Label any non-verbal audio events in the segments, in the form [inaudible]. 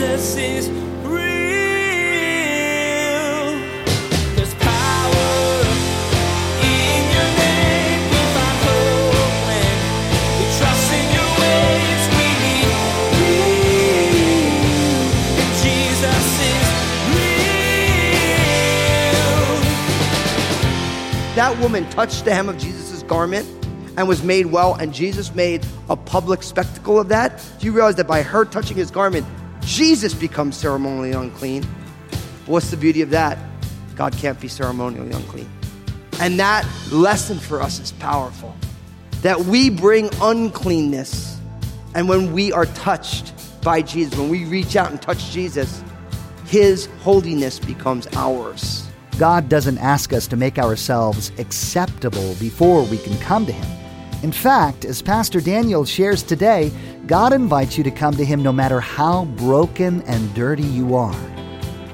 Jesus is. That woman touched the hem of Jesus' garment and was made well, and Jesus made a public spectacle of that. Do you realize that by her touching his garment, Jesus becomes ceremonially unclean? What's the beauty of that? God can't be ceremonially unclean. And that lesson for us is powerful. That we bring uncleanness, and when we are touched by Jesus, when we reach out and touch Jesus, his holiness becomes ours. God doesn't ask us to make ourselves acceptable before we can come to Him. In fact, as Pastor Daniel shares today, God invites you to come to Him no matter how broken and dirty you are.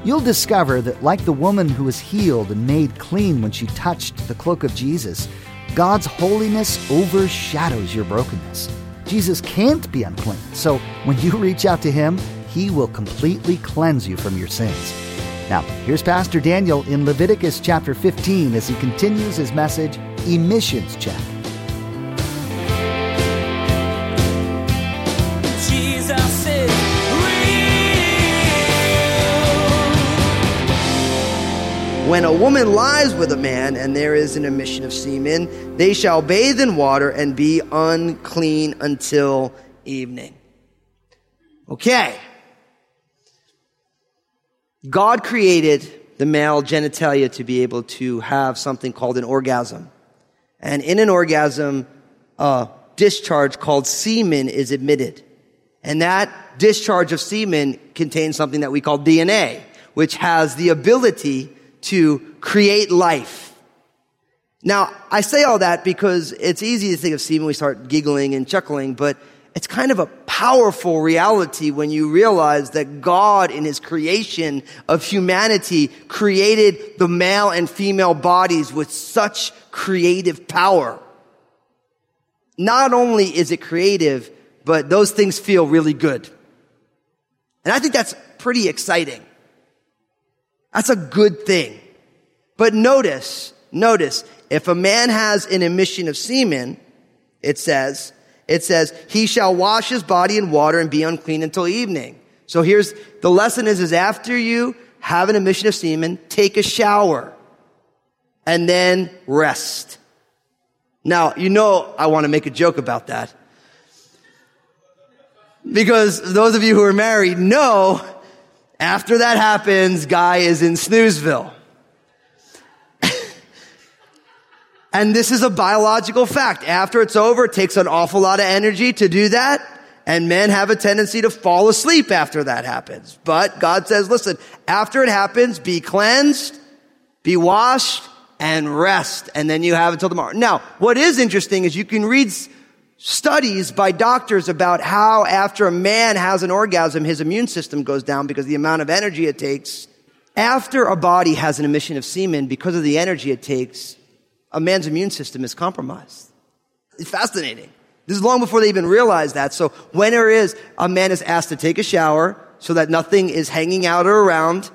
You'll discover that, like the woman who was healed and made clean when she touched the cloak of Jesus, God's holiness overshadows your brokenness. Jesus can't be unclean, so when you reach out to Him, He will completely cleanse you from your sins. Now, here's Pastor Daniel in Leviticus chapter 15 as he continues his message, Emissions Check. When a woman lies with a man and there is an emission of semen, they shall bathe in water and be unclean until evening. Okay. God created the male genitalia to be able to have something called an orgasm. And in an orgasm, a discharge called semen is emitted. And that discharge of semen contains something that we call DNA, which has the ability to create life. Now, I say all that because it's easy to think of semen, we start giggling and chuckling, but it's kind of a powerful reality when you realize that God in his creation of humanity created the male and female bodies with such creative power. Not only is it creative, but those things feel really good. And I think that's pretty exciting. That's a good thing. But notice, notice, if a man has an emission of semen, it says, it says, he shall wash his body in water and be unclean until evening. So here's, the lesson is, is after you have an emission of semen, take a shower and then rest. Now, you know I want to make a joke about that. Because those of you who are married know after that happens, guy is in snoozeville. and this is a biological fact. After it's over, it takes an awful lot of energy to do that. And men have a tendency to fall asleep after that happens. But God says, listen, after it happens, be cleansed, be washed, and rest. And then you have until tomorrow. Now, what is interesting is you can read studies by doctors about how after a man has an orgasm, his immune system goes down because the amount of energy it takes. After a body has an emission of semen, because of the energy it takes, a man's immune system is compromised. It's fascinating. This is long before they even realize that. So when there is, a man is asked to take a shower so that nothing is hanging out or around,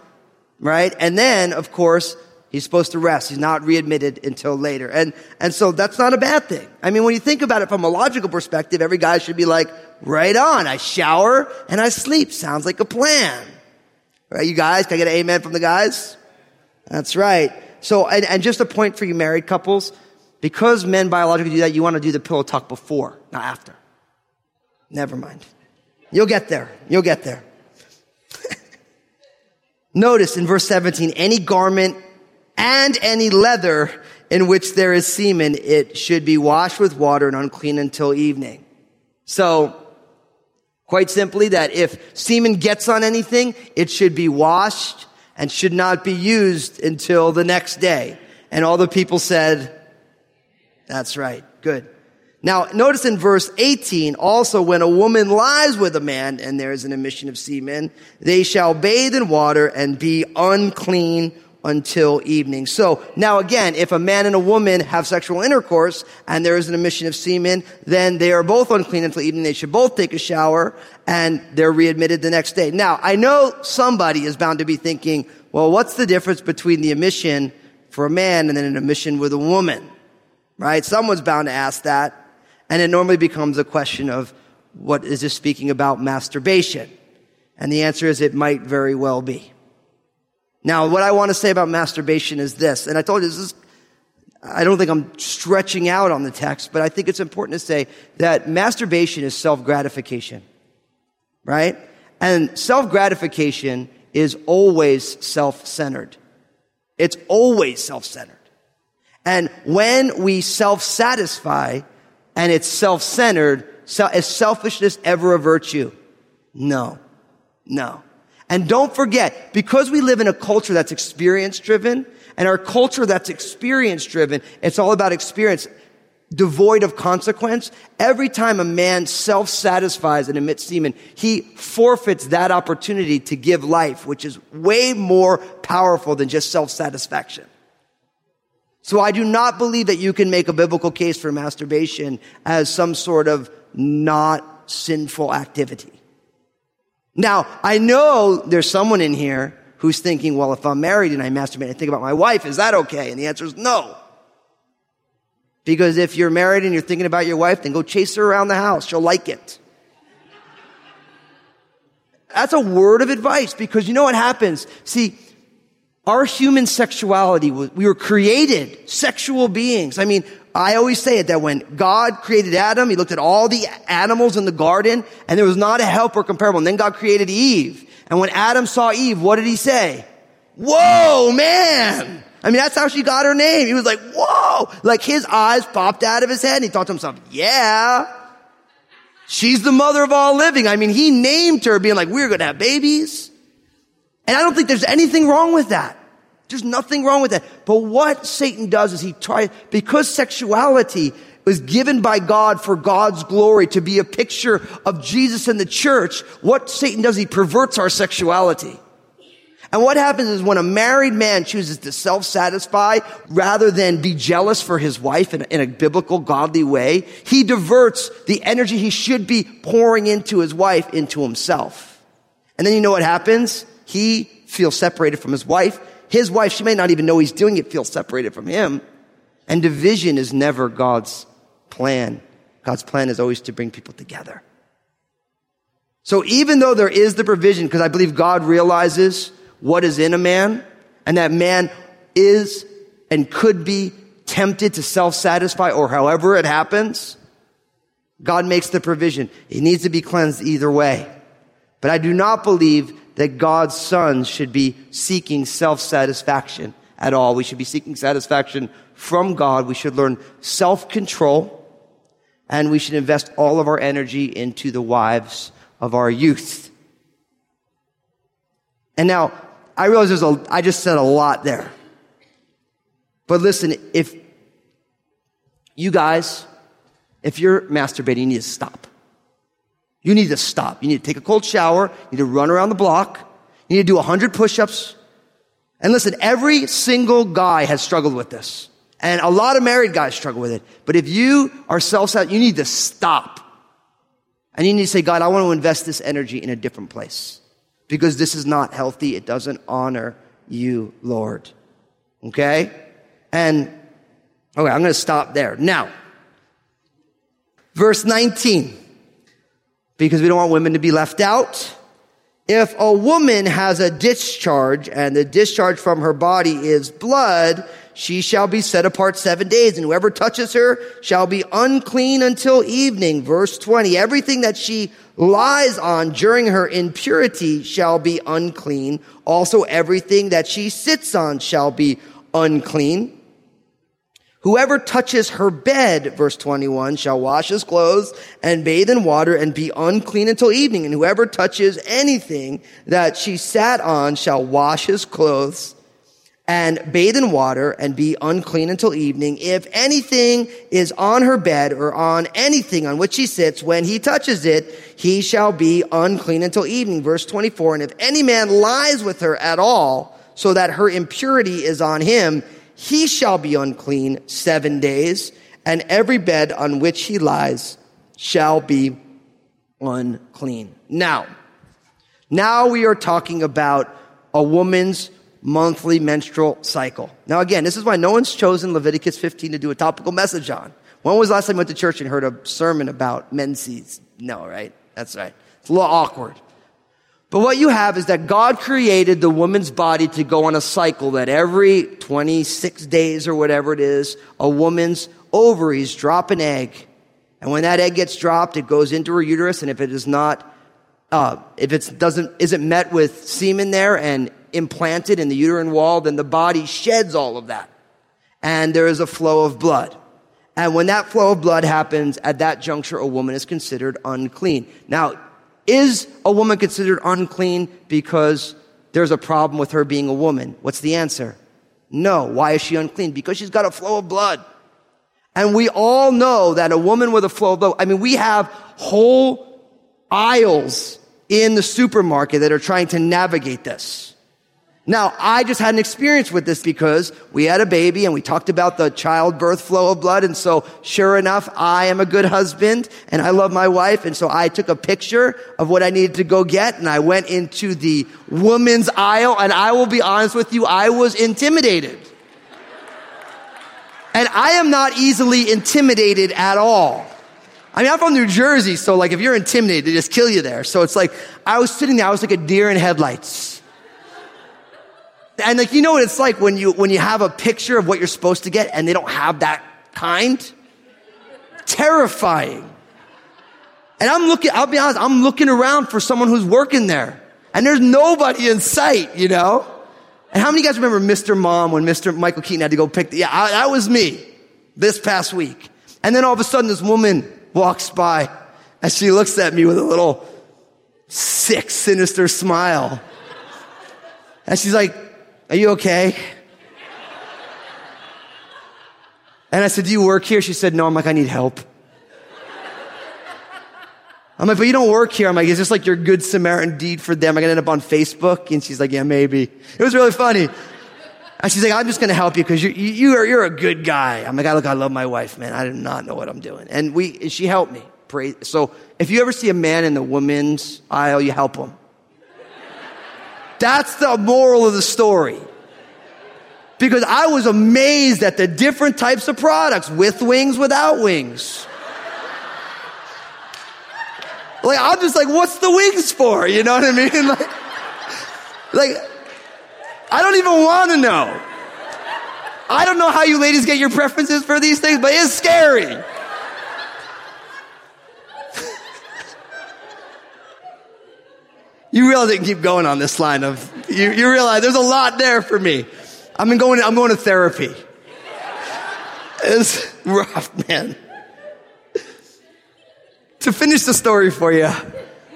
right? And then, of course, he's supposed to rest. He's not readmitted until later. And, and so that's not a bad thing. I mean, when you think about it from a logical perspective, every guy should be like, right on. I shower and I sleep. Sounds like a plan. Right, you guys? Can I get an amen from the guys? That's right. So, and, and just a point for you married couples, because men biologically do that, you want to do the pillow talk before, not after. Never mind. You'll get there. You'll get there. [laughs] Notice in verse 17, any garment and any leather in which there is semen, it should be washed with water and unclean until evening. So, quite simply that if semen gets on anything, it should be washed and should not be used until the next day. And all the people said, that's right. Good. Now, notice in verse 18, also when a woman lies with a man and there is an emission of semen, they shall bathe in water and be unclean until evening. So now again, if a man and a woman have sexual intercourse and there is an emission of semen, then they are both unclean until evening. They should both take a shower and they're readmitted the next day. Now, I know somebody is bound to be thinking, well, what's the difference between the emission for a man and then an emission with a woman? Right? Someone's bound to ask that. And it normally becomes a question of what is this speaking about masturbation? And the answer is it might very well be. Now, what I want to say about masturbation is this, and I told you this is, I don't think I'm stretching out on the text, but I think it's important to say that masturbation is self-gratification. Right? And self-gratification is always self-centered. It's always self-centered. And when we self-satisfy and it's self-centered, so, is selfishness ever a virtue? No. No. And don't forget, because we live in a culture that's experience driven, and our culture that's experience driven, it's all about experience, devoid of consequence. Every time a man self-satisfies and emits semen, he forfeits that opportunity to give life, which is way more powerful than just self-satisfaction. So I do not believe that you can make a biblical case for masturbation as some sort of not sinful activity. Now, I know there's someone in here who's thinking, well, if I'm married and I masturbate and I think about my wife, is that okay? And the answer is no. Because if you're married and you're thinking about your wife, then go chase her around the house. She'll like it. That's a word of advice because you know what happens? See, our human sexuality, we were created sexual beings. I mean, I always say it that when God created Adam, he looked at all the animals in the garden and there was not a helper comparable. And then God created Eve. And when Adam saw Eve, what did he say? Whoa, man! I mean, that's how she got her name. He was like, whoa! Like his eyes popped out of his head and he thought to himself, yeah, she's the mother of all living. I mean, he named her being like, we're going to have babies. And I don't think there's anything wrong with that. There's nothing wrong with that. But what Satan does is he tries, because sexuality was given by God for God's glory to be a picture of Jesus and the church, what Satan does, he perverts our sexuality. And what happens is when a married man chooses to self-satisfy rather than be jealous for his wife in in a, biblical, godly way, he diverts the energy he should be pouring into his wife into himself. And then you know what happens? He feels separated from his wife. His wife, she may not even know he's doing it, feels separated from him. And division is never God's plan. God's plan is always to bring people together. So even though there is the provision, because I believe God realizes what is in a man, and that man is and could be tempted to self-satisfy or however it happens, God makes the provision. It needs to be cleansed either way. But I do not believe that God's sons should be seeking self-satisfaction at all. We should be seeking satisfaction from God. We should learn self-control and we should invest all of our energy into the wives of our youth. And now, I realize there's a, I just said a lot there. But listen, if you guys, if you're masturbating, you need to stop. You need to stop. You need to take a cold shower. You need to run around the block. You need to do 100 push-ups. And listen, every single guy has struggled with this. And a lot of married guys struggle with it. But if you are self-satisfied, you need to stop. And you need to say, God, I want to invest this energy in a different place. Because this is not healthy. It doesn't honor you, Lord. Okay? And, okay, I'm going to stop there. Now, verse 19 because we don't want women to be left out. If a woman has a discharge and the discharge from her body is blood, she shall be set apart seven days and whoever touches her shall be unclean until evening. Verse 20. Everything that she lies on during her impurity shall be unclean. Also everything that she sits on shall be unclean. Whoever touches her bed, verse 21, shall wash his clothes and bathe in water and be unclean until evening. And whoever touches anything that she sat on shall wash his clothes and bathe in water and be unclean until evening. If anything is on her bed or on anything on which she sits, when he touches it, he shall be unclean until evening. Verse 24. And if any man lies with her at all, so that her impurity is on him, he shall be unclean seven days, and every bed on which he lies shall be unclean. Now, now we are talking about a woman's monthly menstrual cycle. Now again, this is why no one's chosen Leviticus 15 to do a topical message on. When was the last time you went to church and heard a sermon about menses? No, right? That's right. It's a little awkward. But what you have is that God created the woman's body to go on a cycle that every 26 days or whatever it is, a woman's ovaries drop an egg. And when that egg gets dropped, it goes into her uterus. And if it is not, uh, if it doesn't, isn't met with semen there and implanted in the uterine wall, then the body sheds all of that. And there is a flow of blood. And when that flow of blood happens, at that juncture, a woman is considered unclean. Now, is a woman considered unclean because there's a problem with her being a woman? What's the answer? No. Why is she unclean? Because she's got a flow of blood. And we all know that a woman with a flow of blood, I mean, we have whole aisles in the supermarket that are trying to navigate this. Now, I just had an experience with this because we had a baby and we talked about the childbirth flow of blood. And so sure enough, I am a good husband and I love my wife. And so I took a picture of what I needed to go get and I went into the woman's aisle and I will be honest with you, I was intimidated. And I am not easily intimidated at all. I mean, I'm from New Jersey, so like if you're intimidated, they just kill you there. So it's like, I was sitting there, I was like a deer in headlights. And like, you know what it's like when you, when you have a picture of what you're supposed to get and they don't have that kind? Terrifying. And I'm looking, I'll be honest, I'm looking around for someone who's working there. And there's nobody in sight, you know? And how many guys remember Mr. Mom when Mr. Michael Keaton had to go pick the, yeah, I, that was me this past week. And then all of a sudden this woman walks by and she looks at me with a little sick, sinister smile. And she's like, are you okay? And I said, Do you work here? She said, No. I'm like, I need help. I'm like, but you don't work here. I'm like, is this like your good Samaritan deed for them? I'm gonna end up on Facebook. And she's like, yeah, maybe. It was really funny. And she's like, I'm just gonna help you because you, you, are, you're a good guy. I'm like, I look, I love my wife, man. I do not know what I'm doing. And we, she helped me. Pray. So if you ever see a man in the women's aisle, you help him. That's the moral of the story. Because I was amazed at the different types of products with wings, without wings. Like, I'm just like, what's the wings for? You know what I mean? [laughs] Like, like I don't even want to know. I don't know how you ladies get your preferences for these things, but it's scary. You realize I can keep going on this line of, you, you realize there's a lot there for me. I'm going, I'm going to therapy. It's rough, man. to finish the story for you,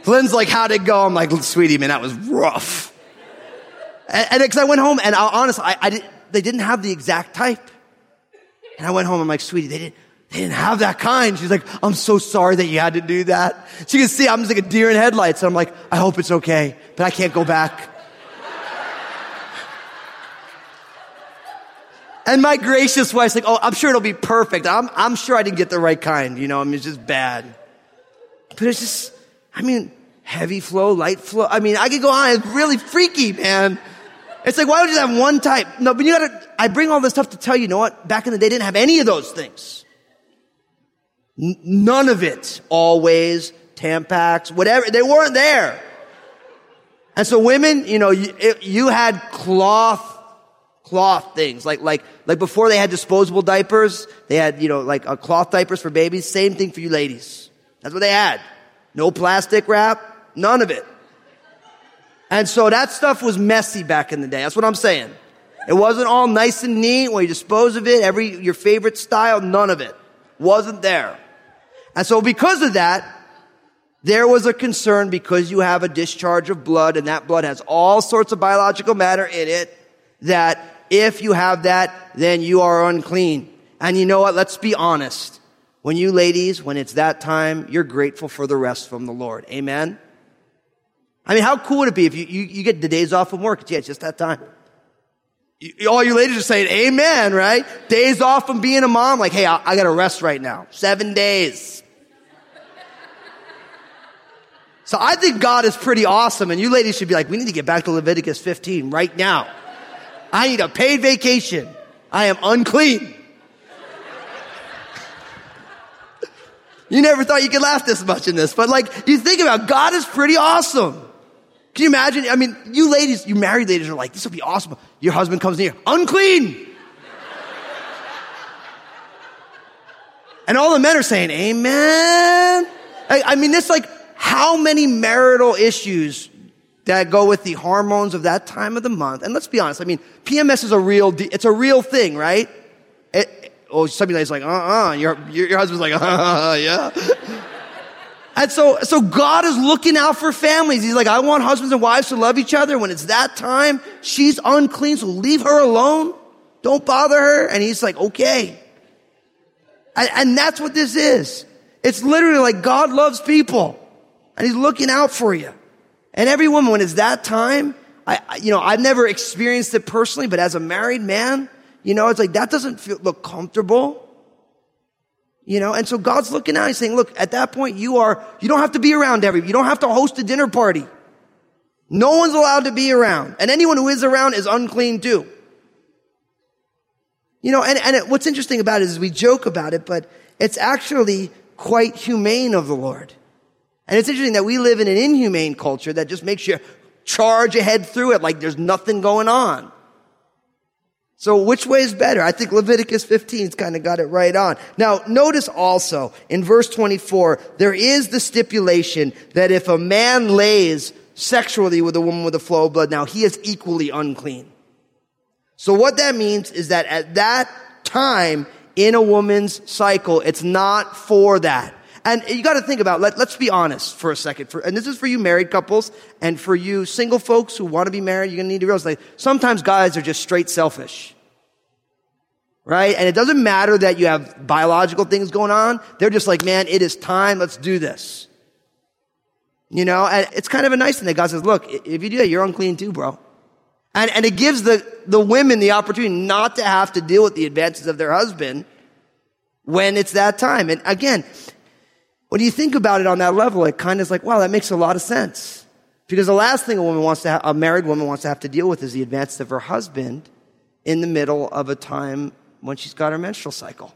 Lynn's like, how'd it go? I'm like, sweetie, man, that was rough. And because I went home and I, honestly, I, I did, they didn't have the exact type. And I went home, I'm like, sweetie, they didn't, they didn't have that kind. She's like, I'm so sorry that you had to do that. She can see I'm just like a deer in headlights. And I'm like, I hope it's okay, but I can't go back. and my gracious wife's like, oh, I'm sure it'll be perfect. I'm, I'm sure I didn't get the right kind. You know, I mean, it's just bad. But it's just, I mean, heavy flow, light flow. I mean, I could go on. It's really freaky, man. It's like, why would you have one type? No, but you gotta, I bring all this stuff to tell you, you know what? Back in the day, didn't have any of those things. None of it. Always, Tampax, whatever. They weren't there. And so women, you know, you, you had cloth, cloth things. Like, like, like before they had disposable diapers, they had, you know, like uh, cloth diapers for babies. Same thing for you ladies. That's what they had. No plastic wrap, none of it. And so that stuff was messy back in the day. That's what I'm saying. It wasn't all nice and neat when you dispose of it, every, your favorite style, none of it. Wasn't there. And so because of that, there was a concern because you have a discharge of blood and that blood has all sorts of biological matter in it that if you have that, then you are unclean. And you know what? Let's be honest. When you ladies, when it's that time, you're grateful for the rest from the Lord. Amen? I mean, how cool would it be if you, you, you get the days off from work? Yeah, it's just that time. You- All you ladies are saying amen, right? Days off from being a mom. Like, hey, I, I gotta rest right now. Seven days. So I think God is pretty awesome and you ladies should be like, we need to get back to Leviticus 15 right now. I need a paid vacation. I am unclean. You never thought you could laugh this much in this, but like, you think about it, God is pretty awesome. Can you imagine? I mean, you ladies, you married ladies are like, this will be awesome. Your husband comes in here, unclean. and all the men are saying, amen. I, I mean, it's like how many marital issues that go with the hormones of that time of the month. And let's be honest. I mean, PMS is a real, de- it's a real thing, right? It, oh, somebody's like, uh-uh. Your, your, your husband's like, [laughs] uh, uh, yeah. And so, so God is looking out for families. He's like, I want husbands and wives to love each other. When it's that time, she's unclean, so leave her alone. Don't bother her. And he's like, okay. And, and that's what this is. It's literally like God loves people and he's looking out for you. And every woman, when it's that time, I, you know, I've never experienced it personally, but as a married man, you know, it's like that doesn't feel, look comfortable. You know, and so God's looking out. He's saying, look, at that point, you are, you don't have to be around every, you don't have to host a dinner party. No one's allowed to be around. And anyone who is around is unclean too. You know, and, and it, what's interesting about it is we joke about it, but it's actually quite humane of the Lord. And it's interesting that we live in an inhumane culture that just makes you charge ahead through it like there's nothing going on. So which way is better? I think Leviticus 15's kind of got it right on. Now, notice also in verse 24, there is the stipulation that if a man lays sexually with a woman with a flow of blood, now he is equally unclean. So what that means is that at that time in a woman's cycle, it's not for that. And you got to think about, let, let's be honest for a second. For, and this is for you married couples and for you single folks who want to be married, you're going to need to realize like, sometimes guys are just straight selfish. Right? And it doesn't matter that you have biological things going on. They're just like, man, it is time. Let's do this. You know, and it's kind of a nice thing that God says, look, if you do that, you're unclean too, bro. And, and it gives the, the women the opportunity not to have to deal with the advances of their husband when it's that time. And again, when you think about it on that level, it kind of is like, wow, that makes a lot of sense. Because the last thing a woman wants to a married woman wants to have to deal with is the advances of her husband in the middle of a time when she's got her menstrual cycle.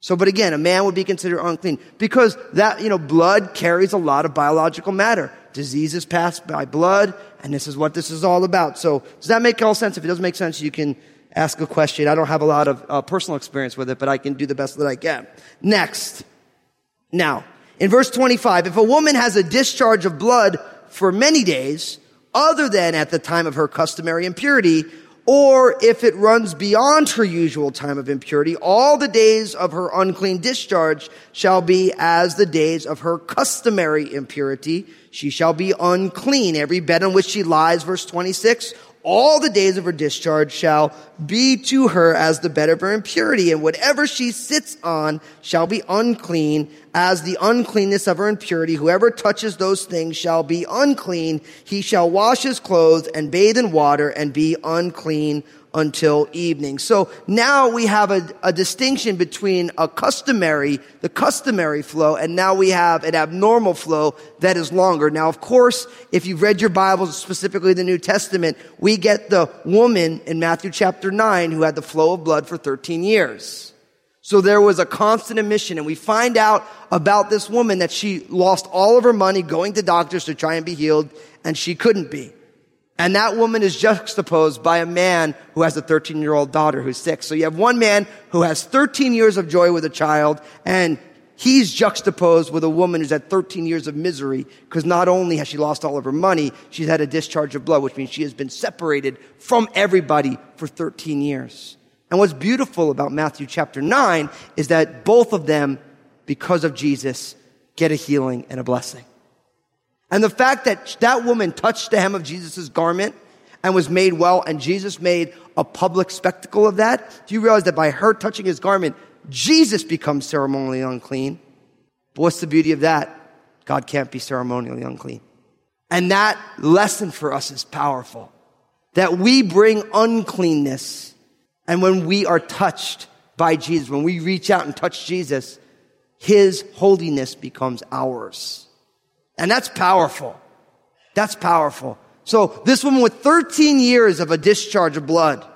So, but again, a man would be considered unclean because that, you know, blood carries a lot of biological matter. Diseases pass by blood, and this is what this is all about. So, does that make all sense? If it doesn't make sense, you can ask a question. I don't have a lot of uh, personal experience with it, but I can do the best that I can. Next. Now, in verse 25, if a woman has a discharge of blood for many days, other than at the time of her customary impurity, or if it runs beyond her usual time of impurity, all the days of her unclean discharge shall be as the days of her customary impurity. She shall be unclean. Every bed on which she lies, verse 26, all the days of her discharge shall be to her as the bed of her impurity, and whatever she sits on shall be unclean as the uncleanness of her impurity. Whoever touches those things shall be unclean. He shall wash his clothes and bathe in water and be unclean until evening. So now we have a, a distinction between a customary, the customary flow, and now we have an abnormal flow that is longer. Now, of course, if you've read your Bibles, specifically the New Testament, we get the woman in Matthew chapter 9 who had the flow of blood for 13 years. So there was a constant emission and we find out about this woman that she lost all of her money going to doctors to try and be healed and she couldn't be. And that woman is juxtaposed by a man who has a 13 year old daughter who's sick. So you have one man who has 13 years of joy with a child and he's juxtaposed with a woman who's had 13 years of misery because not only has she lost all of her money, she's had a discharge of blood, which means she has been separated from everybody for 13 years. And what's beautiful about Matthew chapter 9 is that both of them, because of Jesus, get a healing and a blessing. And the fact that that woman touched the hem of Jesus' garment and was made well, and Jesus made a public spectacle of that, do you realize that by her touching his garment, Jesus becomes ceremonially unclean? But what's the beauty of that? God can't be ceremonially unclean. And that lesson for us is powerful. that we bring uncleanness. And when we are touched by Jesus, when we reach out and touch Jesus, his holiness becomes ours. And that's powerful. That's powerful. So this woman with 13 years of a discharge of blood,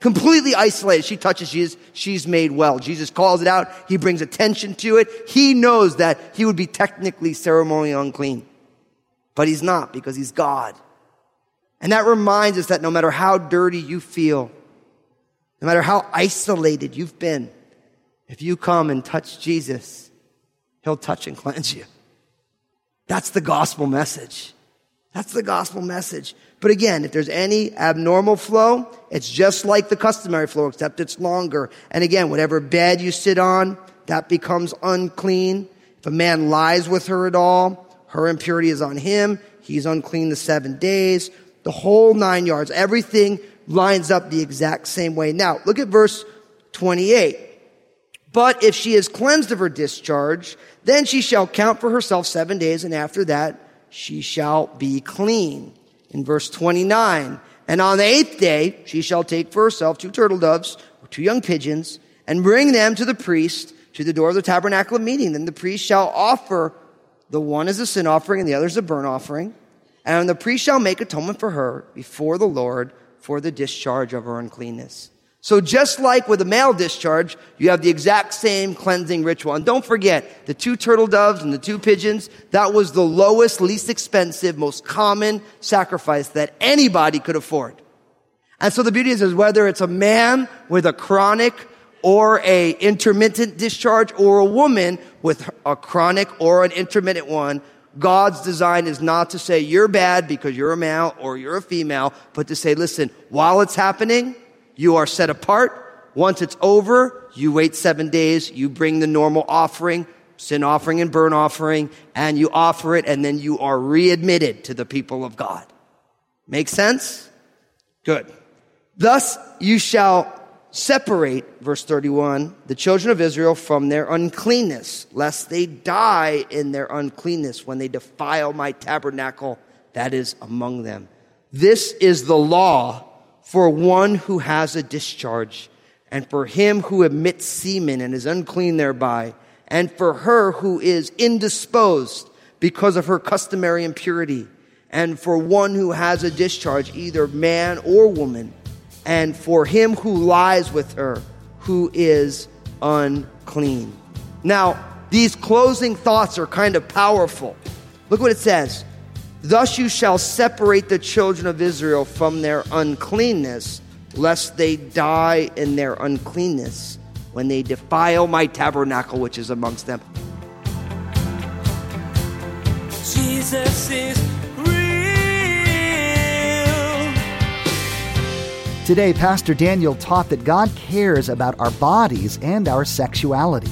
completely isolated, she touches Jesus, she's made well. Jesus calls it out. He brings attention to it. He knows that he would be technically ceremonially unclean, but he's not because he's God. And that reminds us that no matter how dirty you feel, no matter how isolated you've been, if you come and touch Jesus, he'll touch and cleanse you. That's the gospel message. That's the gospel message. But again, if there's any abnormal flow, it's just like the customary flow, except it's longer. And again, whatever bed you sit on, that becomes unclean. If a man lies with her at all, her impurity is on him. He's unclean the seven days. The whole nine yards. Everything lines up the exact same way. Now, look at verse 28. But if she is cleansed of her discharge, then she shall count for herself seven days, and after that she shall be clean. In verse 29, and on the eighth day she shall take for herself two turtle doves or two young pigeons, and bring them to the priest to the door of the tabernacle of meeting. Then the priest shall offer the one as a sin offering and the other as a burnt offering. And the priest shall make atonement for her before the Lord for the discharge of her uncleanness. So just like with a male discharge, you have the exact same cleansing ritual. And don't forget, the two turtle doves and the two pigeons, that was the lowest, least expensive, most common sacrifice that anybody could afford. And so the beauty is, is whether it's a man with a chronic or a intermittent discharge or a woman with a chronic or an intermittent one, God's design is not to say you're bad because you're a male or you're a female, but to say, listen, while it's happening, you are set apart. Once it's over, you wait seven days, you bring the normal offering, sin offering and burnt offering, and you offer it, and then you are readmitted to the people of God. Make sense? Good. Thus you shall separate, verse 31, the children of Israel from their uncleanness, lest they die in their uncleanness when they defile my tabernacle that is among them. This is the law for one who has a discharge, and for him who emits semen and is unclean thereby, and for her who is indisposed because of her customary impurity, and for one who has a discharge, either man or woman, and for him who lies with her, who is unclean. Now, these closing thoughts are kind of powerful. Look what it says. Thus you shall separate the children of Israel from their uncleanness, lest they die in their uncleanness when they defile my tabernacle which is amongst them. Jesus is real. Today, Pastor Daniel taught that God cares about our bodies and our sexuality.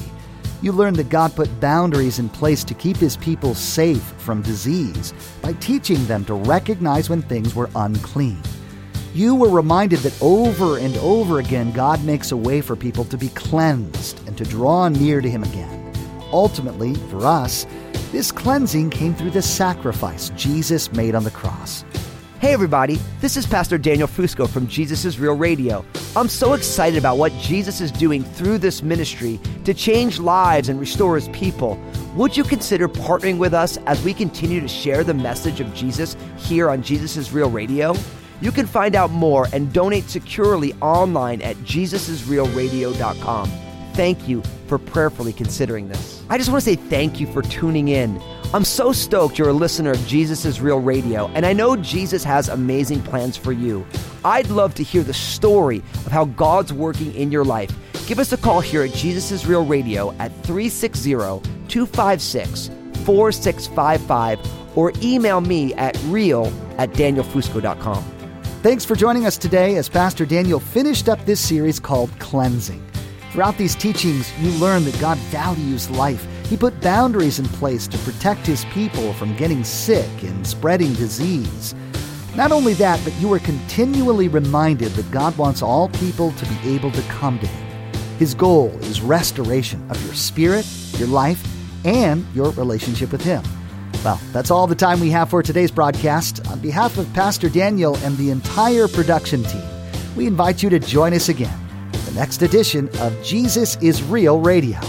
You learned that God put boundaries in place to keep his people safe from disease by teaching them to recognize when things were unclean. You were reminded that over and over again, God makes a way for people to be cleansed and to draw near to him again. Ultimately, for us, this cleansing came through the sacrifice Jesus made on the cross. Hey everybody, this is Pastor Daniel Fusco from Jesus is Real Radio. I'm so excited about what Jesus is doing through this ministry to change lives and restore his people. Would you consider partnering with us as we continue to share the message of Jesus here on Jesus is Real Radio? You can find out more and donate securely online at jesusisrealradio.com. Thank you for prayerfully considering this. I just want to say thank you for tuning in. I'm so stoked you're a listener of Jesus is Real Radio, and I know Jesus has amazing plans for you. I'd love to hear the story of how God's working in your life. Give us a call here at Jesus is Real Radio at 360 256 4655 or email me at real at danielfusco.com. Thanks for joining us today as Pastor Daniel finished up this series called Cleansing. Throughout these teachings, you learn that God values life. He put boundaries in place to protect his people from getting sick and spreading disease. Not only that, but you are continually reminded that God wants all people to be able to come to him. His goal is restoration of your spirit, your life, and your relationship with him. Well, that's all the time we have for today's broadcast. On behalf of Pastor Daniel and the entire production team, we invite you to join us again the next edition of Jesus is Real Radio.